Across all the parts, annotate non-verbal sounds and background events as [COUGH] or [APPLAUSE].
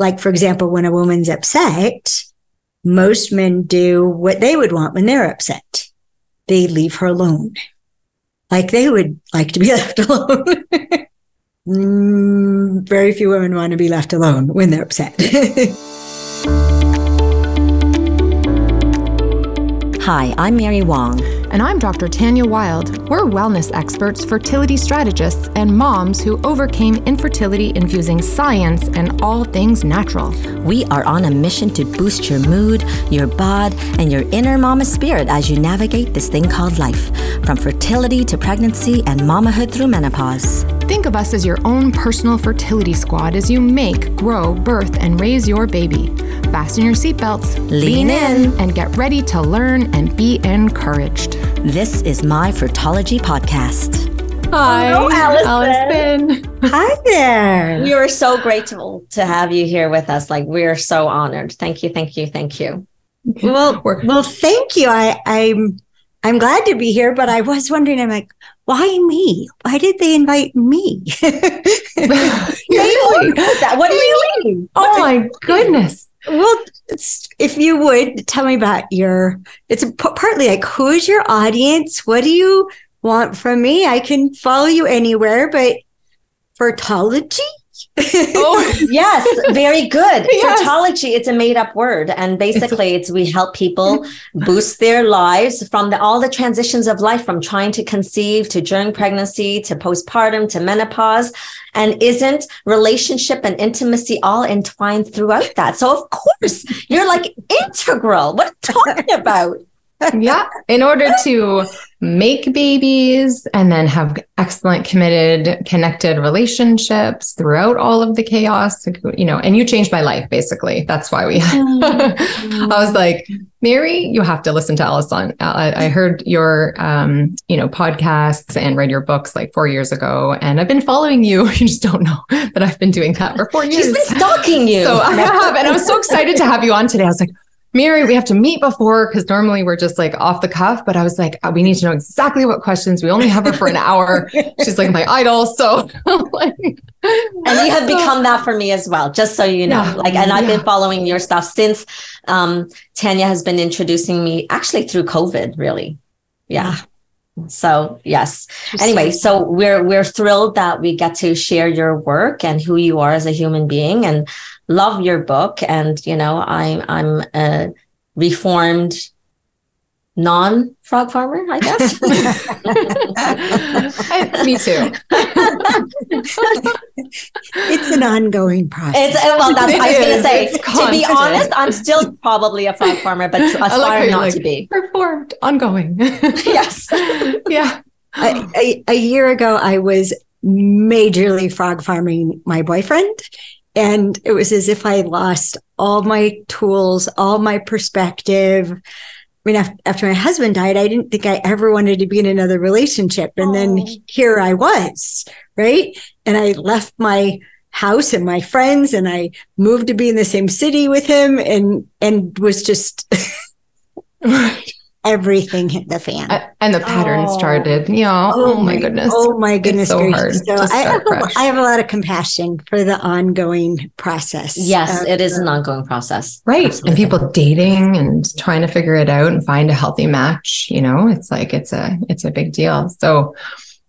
like, for example, when a woman's upset, most men do what they would want when they're upset. They leave her alone. Like they would like to be [LAUGHS] left alone. mm, very few women want to be left alone when they're upset. [LAUGHS] Hi, I'm Mary Wong. And I'm Dr. Tanya Wild. We're wellness experts, fertility strategists, and moms who overcame infertility infusing science and all things natural. We are on a mission to boost your mood, your bod, and your inner mama spirit as you navigate this thing called life, from fertility to pregnancy and mamahood through menopause. Think of us as your own personal fertility squad as you make, grow, birth, and raise your baby. Fasten your seatbelts, lean, lean in, and get ready to learn and be encouraged. This is my Fertology podcast. Hi, Hello, Alison. Alison. Hi there. [LAUGHS] We are so grateful to have you here with us. Like we're so honored. Thank you, thank you, thank you. Well, well, thank you. I, I'm I'm glad to be here, but I was wondering. I'm like, why me? Why did they invite me? [LAUGHS] [LAUGHS] really? what do you mean? Oh my goodness. Well, if you would tell me about your, it's partly like who's your audience? What do you want from me? I can follow you anywhere, but fertology? Oh [LAUGHS] yes very good [LAUGHS] yes. fertology it's a made up word and basically it's we help people boost their lives from the, all the transitions of life from trying to conceive to during pregnancy to postpartum to menopause and isn't relationship and intimacy all entwined throughout that so of course you're like integral what are you talking about [LAUGHS] yeah. In order to make babies and then have excellent, committed, connected relationships throughout all of the chaos, you know, and you changed my life basically. That's why we, [LAUGHS] I was like, Mary, you have to listen to Alison. I, I heard your, um, you know, podcasts and read your books like four years ago, and I've been following you. [LAUGHS] You just don't know, but I've been doing that for four years. She's been stalking you. So I have, and I was so excited to have you on today. I was like, Mary, we have to meet before because normally we're just like off the cuff. But I was like, uh, we need to know exactly what questions. We only have her for an hour. [LAUGHS] She's like my idol. So, [LAUGHS] like, and you have become that for me as well, just so you know. Yeah, like, and I've yeah. been following your stuff since um, Tanya has been introducing me actually through COVID, really. Yeah. So yes. Anyway, so we're we're thrilled that we get to share your work and who you are as a human being and love your book. And you know, I'm I'm a reformed non frog farmer, I guess. [LAUGHS] Me too. [LAUGHS] it's an ongoing process. It's uh, well, that's it I was going to say. To be honest, I'm still probably a frog farmer, but aspire like not like, to be. Performed, ongoing. [LAUGHS] yes. yeah. A, a, a year ago, I was majorly frog farming my boyfriend. And it was as if I lost all my tools, all my perspective. I mean, after my husband died, I didn't think I ever wanted to be in another relationship. And oh. then here I was, right? And I left my house and my friends and I moved to be in the same city with him and, and was just [LAUGHS] everything hit the fan. Uh, and the pattern oh. started. Yeah. Oh, oh, my goodness. Oh my goodness. It's so hard so I have, a, I have a lot of compassion for the ongoing process. Yes, it is an ongoing process. Right. Absolutely. And people dating and trying to figure it out and find a healthy match, you know, it's like it's a it's a big deal. So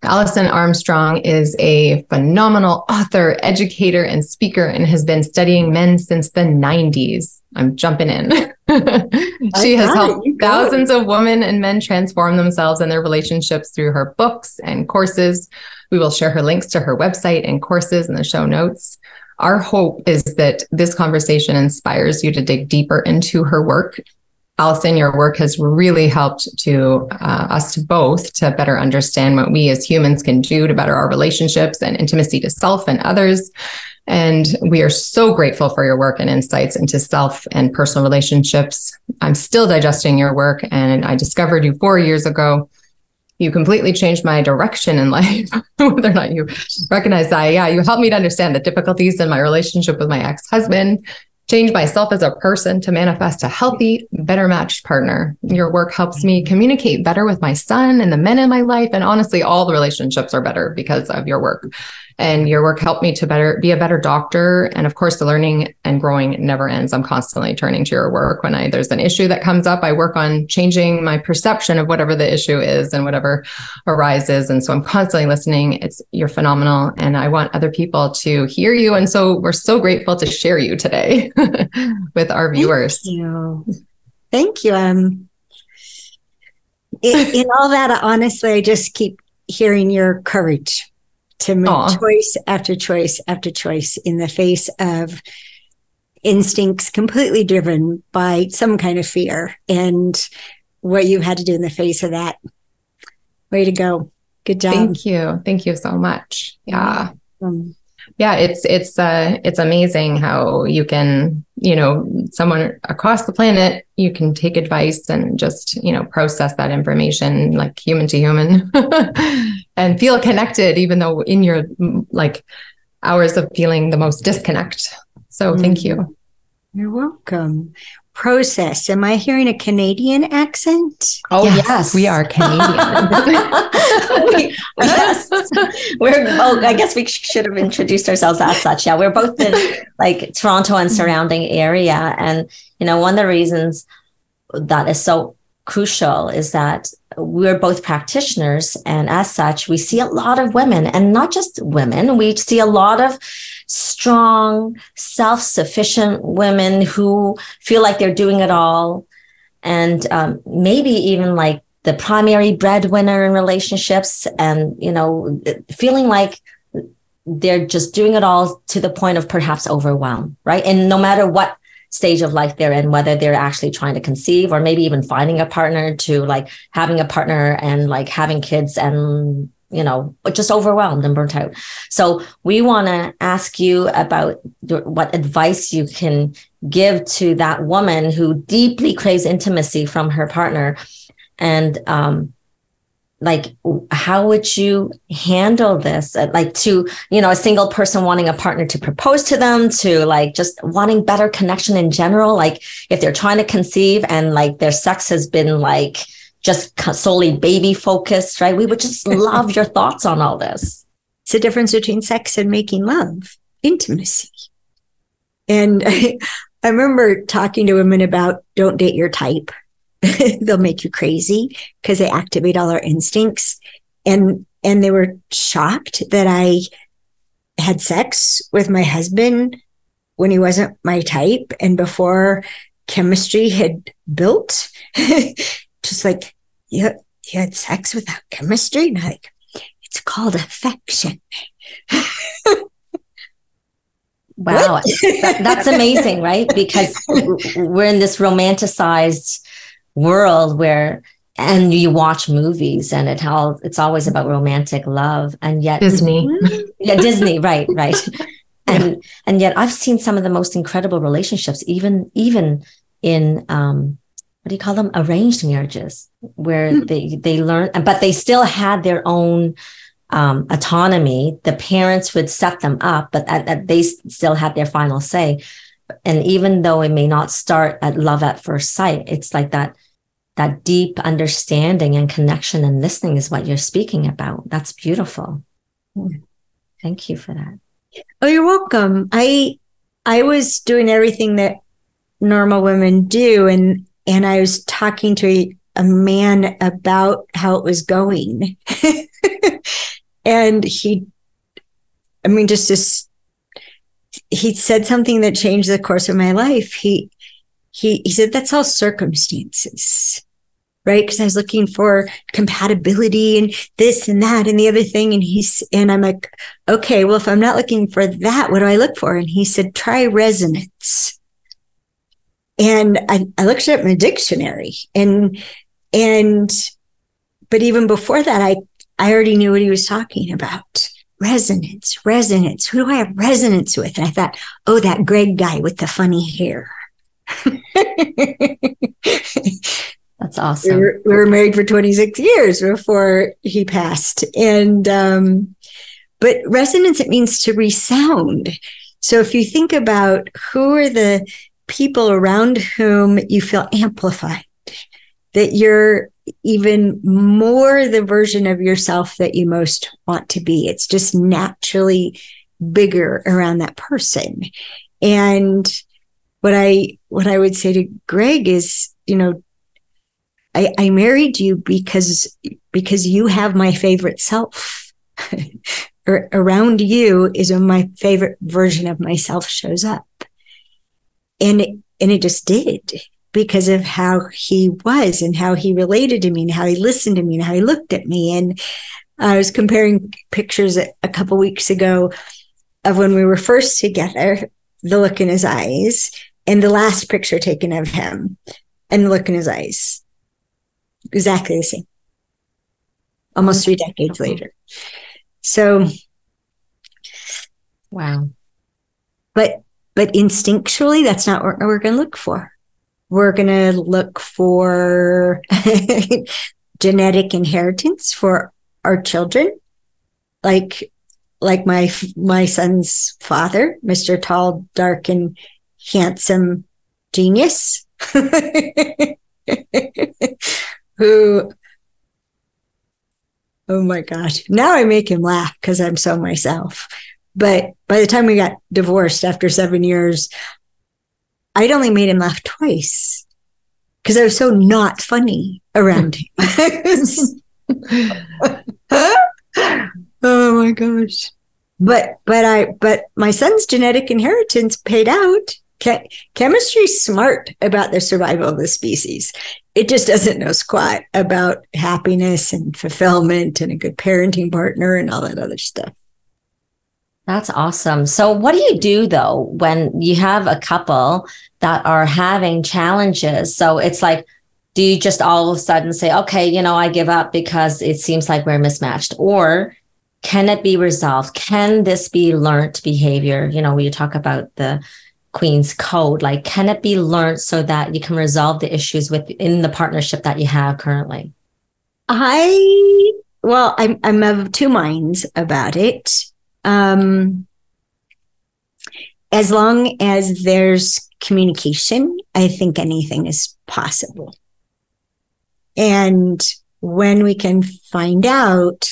Alison Armstrong is a phenomenal author, educator, and speaker and has been studying men since the 90s. I'm jumping in. [LAUGHS] she has helped thousands of women and men transform themselves and their relationships through her books and courses. We will share her links to her website and courses in the show notes. Our hope is that this conversation inspires you to dig deeper into her work. Alison, your work has really helped to uh, us to both to better understand what we as humans can do to better our relationships and intimacy to self and others. And we are so grateful for your work and insights into self and personal relationships. I'm still digesting your work, and I discovered you four years ago. You completely changed my direction in [LAUGHS] life, whether or not you recognize that. Yeah, you helped me to understand the difficulties in my relationship with my ex husband, change myself as a person to manifest a healthy, better matched partner. Your work helps me communicate better with my son and the men in my life. And honestly, all the relationships are better because of your work. And your work helped me to better be a better doctor. And of course, the learning and growing never ends. I'm constantly turning to your work when I there's an issue that comes up. I work on changing my perception of whatever the issue is and whatever arises. And so I'm constantly listening. It's you're phenomenal, and I want other people to hear you. And so we're so grateful to share you today [LAUGHS] with our viewers. Thank you. Thank you. Um, in, in all that, honestly, I just keep hearing your courage to make Aww. choice after choice after choice in the face of instincts completely driven by some kind of fear and what you had to do in the face of that. Way to go. Good job. Thank you. Thank you so much. Yeah. Um, yeah, it's it's uh it's amazing how you can, you know, someone across the planet, you can take advice and just, you know, process that information like human to human [LAUGHS] and feel connected even though in your like hours of feeling the most disconnect. So mm-hmm. thank you. You're welcome process. Am I hearing a Canadian accent? Oh yes, yes. we are Canadian. [LAUGHS] we, yes, we're. Oh, I guess we should have introduced ourselves as such. Yeah, we're both in like Toronto and surrounding area, and you know, one of the reasons that is so crucial is that we're both practitioners and as such we see a lot of women and not just women we see a lot of strong, self sufficient women who feel like they're doing it all. And um, maybe even like the primary breadwinner in relationships and, you know, feeling like they're just doing it all to the point of perhaps overwhelm, right? And no matter what stage of life they're in, whether they're actually trying to conceive or maybe even finding a partner to like having a partner and like having kids and you know, just overwhelmed and burnt out. So we want to ask you about what advice you can give to that woman who deeply craves intimacy from her partner. And, um, like how would you handle this uh, like to you know a single person wanting a partner to propose to them to like just wanting better connection in general like if they're trying to conceive and like their sex has been like just solely baby focused, right? We would just [LAUGHS] love your thoughts on all this. It's the difference between sex and making love, intimacy. And I, [LAUGHS] I remember talking to women about don't date your type. [LAUGHS] They'll make you crazy because they activate all our instincts. And and they were shocked that I had sex with my husband when he wasn't my type and before chemistry had built just like you, you had sex without chemistry? And like, it's called affection. [LAUGHS] wow. that, that's amazing, right? Because [LAUGHS] we're in this romanticized world where and you watch movies and it all it's always about romantic love and yet Disney. [LAUGHS] yeah, Disney, right, right. And yeah. and yet I've seen some of the most incredible relationships, even even in um what do you call them? Arranged marriages where mm. they they learn but they still had their own um, autonomy. The parents would set them up but at, at, they still had their final say. And even though it may not start at love at first sight it's like that that deep understanding and connection and listening is what you're speaking about. That's beautiful. Mm. thank you for that. Oh you're welcome. I i was doing everything that normal women do and and I was talking to a, a man about how it was going. [LAUGHS] and he, I mean, just, just, he said something that changed the course of my life. He, he, he said, that's all circumstances, right? Cause I was looking for compatibility and this and that and the other thing. And he's, and I'm like, okay, well, if I'm not looking for that, what do I look for? And he said, try resonance. And I, I looked up my dictionary and, and, but even before that, I, I already knew what he was talking about. Resonance, resonance. Who do I have resonance with? And I thought, oh, that Greg guy with the funny hair. [LAUGHS] That's awesome. We were, we were, married for 26 years before he passed. And, um, but resonance, it means to resound. So if you think about who are the people around whom you feel amplified, that you're even more the version of yourself that you most want to be. It's just naturally bigger around that person. And what I what I would say to Greg is, you know, I, I married you because because you have my favorite self. [LAUGHS] around you is when my favorite version of myself shows up. And it, and it just did because of how he was and how he related to me and how he listened to me and how he looked at me. And I was comparing pictures a couple weeks ago of when we were first together, the look in his eyes, and the last picture taken of him and the look in his eyes. Exactly the same. Almost three decades later. So Wow. But but instinctually, that's not what we're going to look for. We're going to look for [LAUGHS] genetic inheritance for our children, like like my my son's father, Mr. Tall, dark, and handsome genius, [LAUGHS] who oh my God. now I make him laugh because I'm so myself. But by the time we got divorced after seven years, I'd only made him laugh twice because I was so not funny around him. [LAUGHS] oh my gosh. But but I but my son's genetic inheritance paid out. Che- chemistry's smart about the survival of the species. It just doesn't know squat about happiness and fulfillment and a good parenting partner and all that other stuff. That's awesome. So, what do you do though when you have a couple that are having challenges? So, it's like, do you just all of a sudden say, okay, you know, I give up because it seems like we're mismatched? Or can it be resolved? Can this be learned behavior? You know, when you talk about the Queen's Code, like, can it be learned so that you can resolve the issues within the partnership that you have currently? I, well, I'm, I'm of two minds about it um, as long as there's communication, I think anything is possible. And when we can find out,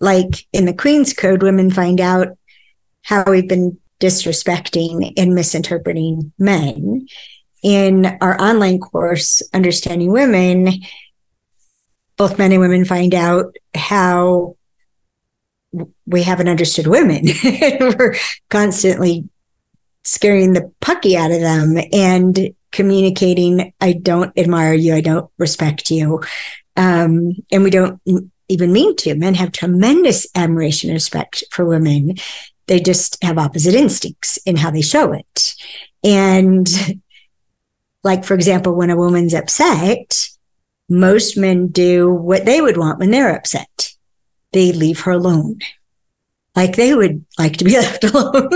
like in the Queen's Code, women find out how we've been disrespecting and misinterpreting men. In our online course, Understanding Women, both men and women find out how we haven't understood women. [LAUGHS] We're constantly scaring the pucky out of them and communicating, I don't admire you, I don't respect you. Um, and we don't even mean to. Men have tremendous admiration and respect for women. They just have opposite instincts in how they show it. And like, for example, when a woman's upset, most men do what they would want when they're upset they leave her alone. Like they would like to be [LAUGHS] left alone.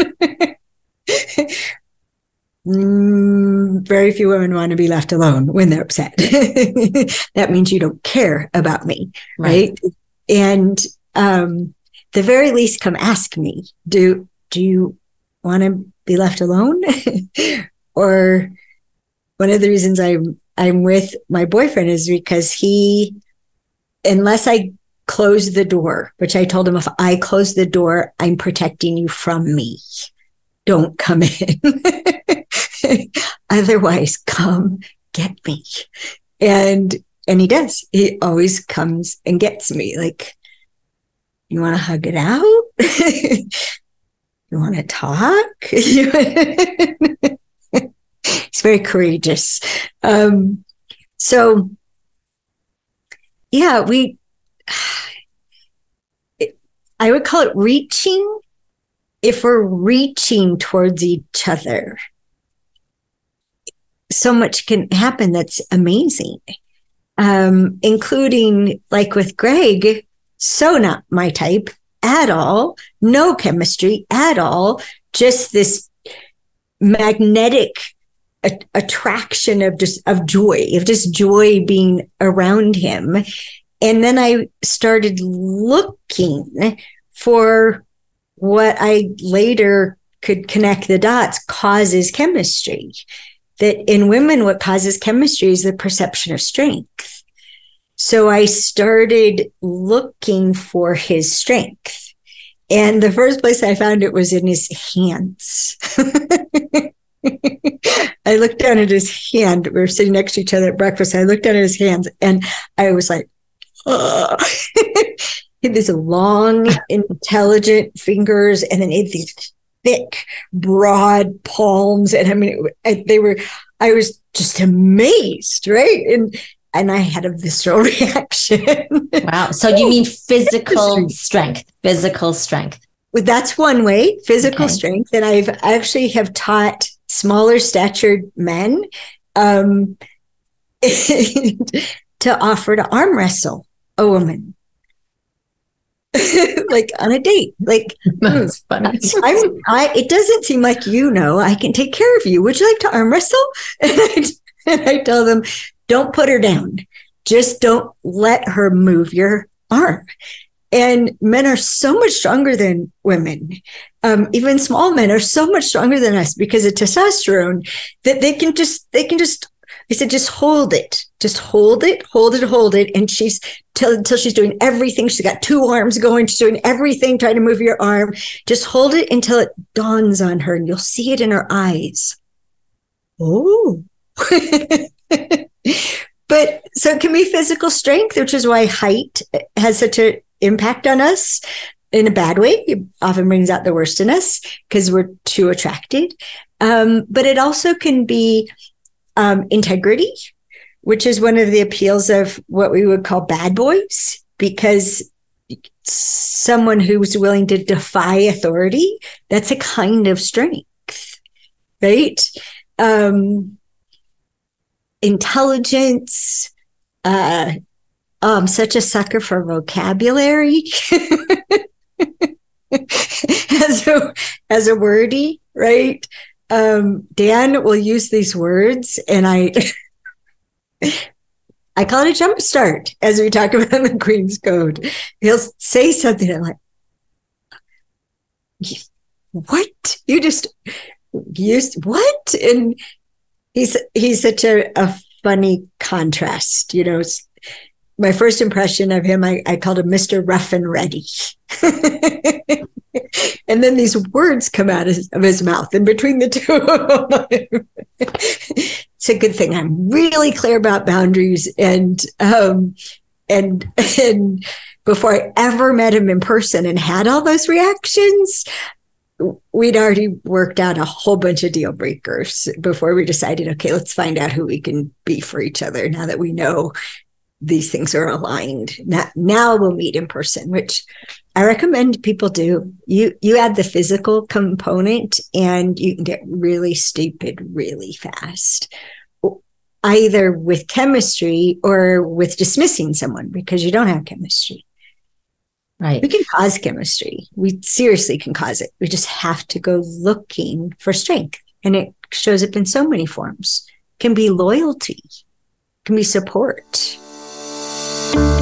mm, very few women want to be left alone when they're upset. [LAUGHS] that means you don't care about me, right? right? And um, the very least, come ask me. Do do you want to be left alone? [LAUGHS] or one of the reasons I'm I'm with my boyfriend is because he, unless I close the door, which I told him if I close the door, I'm protecting you from me. Don't come in. [LAUGHS] Otherwise, come get me. And and he does. He always comes and gets me. Like, you want to hug it out? [LAUGHS] you want to talk? [LAUGHS] He's very courageous. Um, so yeah, we I would call it reaching if we're reaching towards each other. So much can happen that's amazing, um, including like with Greg, so not my type at all, no chemistry at all, just this magnetic a- attraction of just of joy, of just joy being around him. And then I started looking for what I later could connect the dots causes chemistry. That in women, what causes chemistry is the perception of strength. So I started looking for his strength. And the first place I found it was in his hands. [LAUGHS] I looked down at his hand. We were sitting next to each other at breakfast. I looked down at his hands and I was like. He had these long, intelligent fingers and then he had these thick, broad palms. And I mean, it, they were, I was just amazed, right? And and I had a visceral [LAUGHS] reaction. wow. So you mean physical strength, physical strength. Well, that's one way, physical okay. strength. And I've I actually have taught smaller statured men um, [LAUGHS] to offer to arm wrestle a woman. [LAUGHS] like on a date. Like [LAUGHS] that's funny. I'm, I, it doesn't seem like you know I can take care of you. Would you like to arm wrestle? [LAUGHS] And I, and I tell them, don't put her down. Just don't let her move your arm. And men are so much stronger than women. Um, even small men are so much stronger than us because of testosterone that they can just, they can just, I said, just hold it, just hold it, hold it, hold it. And she's till, until she's doing everything. She's got two arms going. She's doing everything, trying to move your arm. Just hold it until it dawns on her and you'll see it in her eyes. Oh. [LAUGHS] but so it can be physical strength, which is why height has such an impact on us in a bad way. It often brings out the worst in us because we're too attracted. Um, but it also can be um, integrity, which is one of the appeals of what we would call bad boys, because someone who's willing to defy authority, that's a kind of strength, right? Um, intelligence. Uh, oh, I'm such a sucker for vocabulary [LAUGHS] as a as a wordy, right? Um, Dan will use these words, and I [LAUGHS] I call it a jump start as we talk [LAUGHS] about the Queen's Code. He'll say something I'm like, "What? You just used what?" And he's he's such a, a funny contrast. You know, my first impression of him, I, I called him Mr. Rough and Ready. [LAUGHS] [LAUGHS] and then these words come out of his, mouth in between the two [LAUGHS] it's a good thing. I'm really clear about boundaries. And um and and before I ever met him in person and had all those reactions, we'd already worked out a whole bunch of deal breakers before we decided, okay, let's find out who we can be for each other now that we know these things are aligned. Now, now we'll meet in person, which I recommend people do. You you add the physical component and you can get really stupid really fast. Either with chemistry or with dismissing someone because you don't have chemistry. Right. We can cause chemistry. We seriously can cause it. We just have to go looking for strength. And it shows up in so many forms. Can be loyalty, can be support. you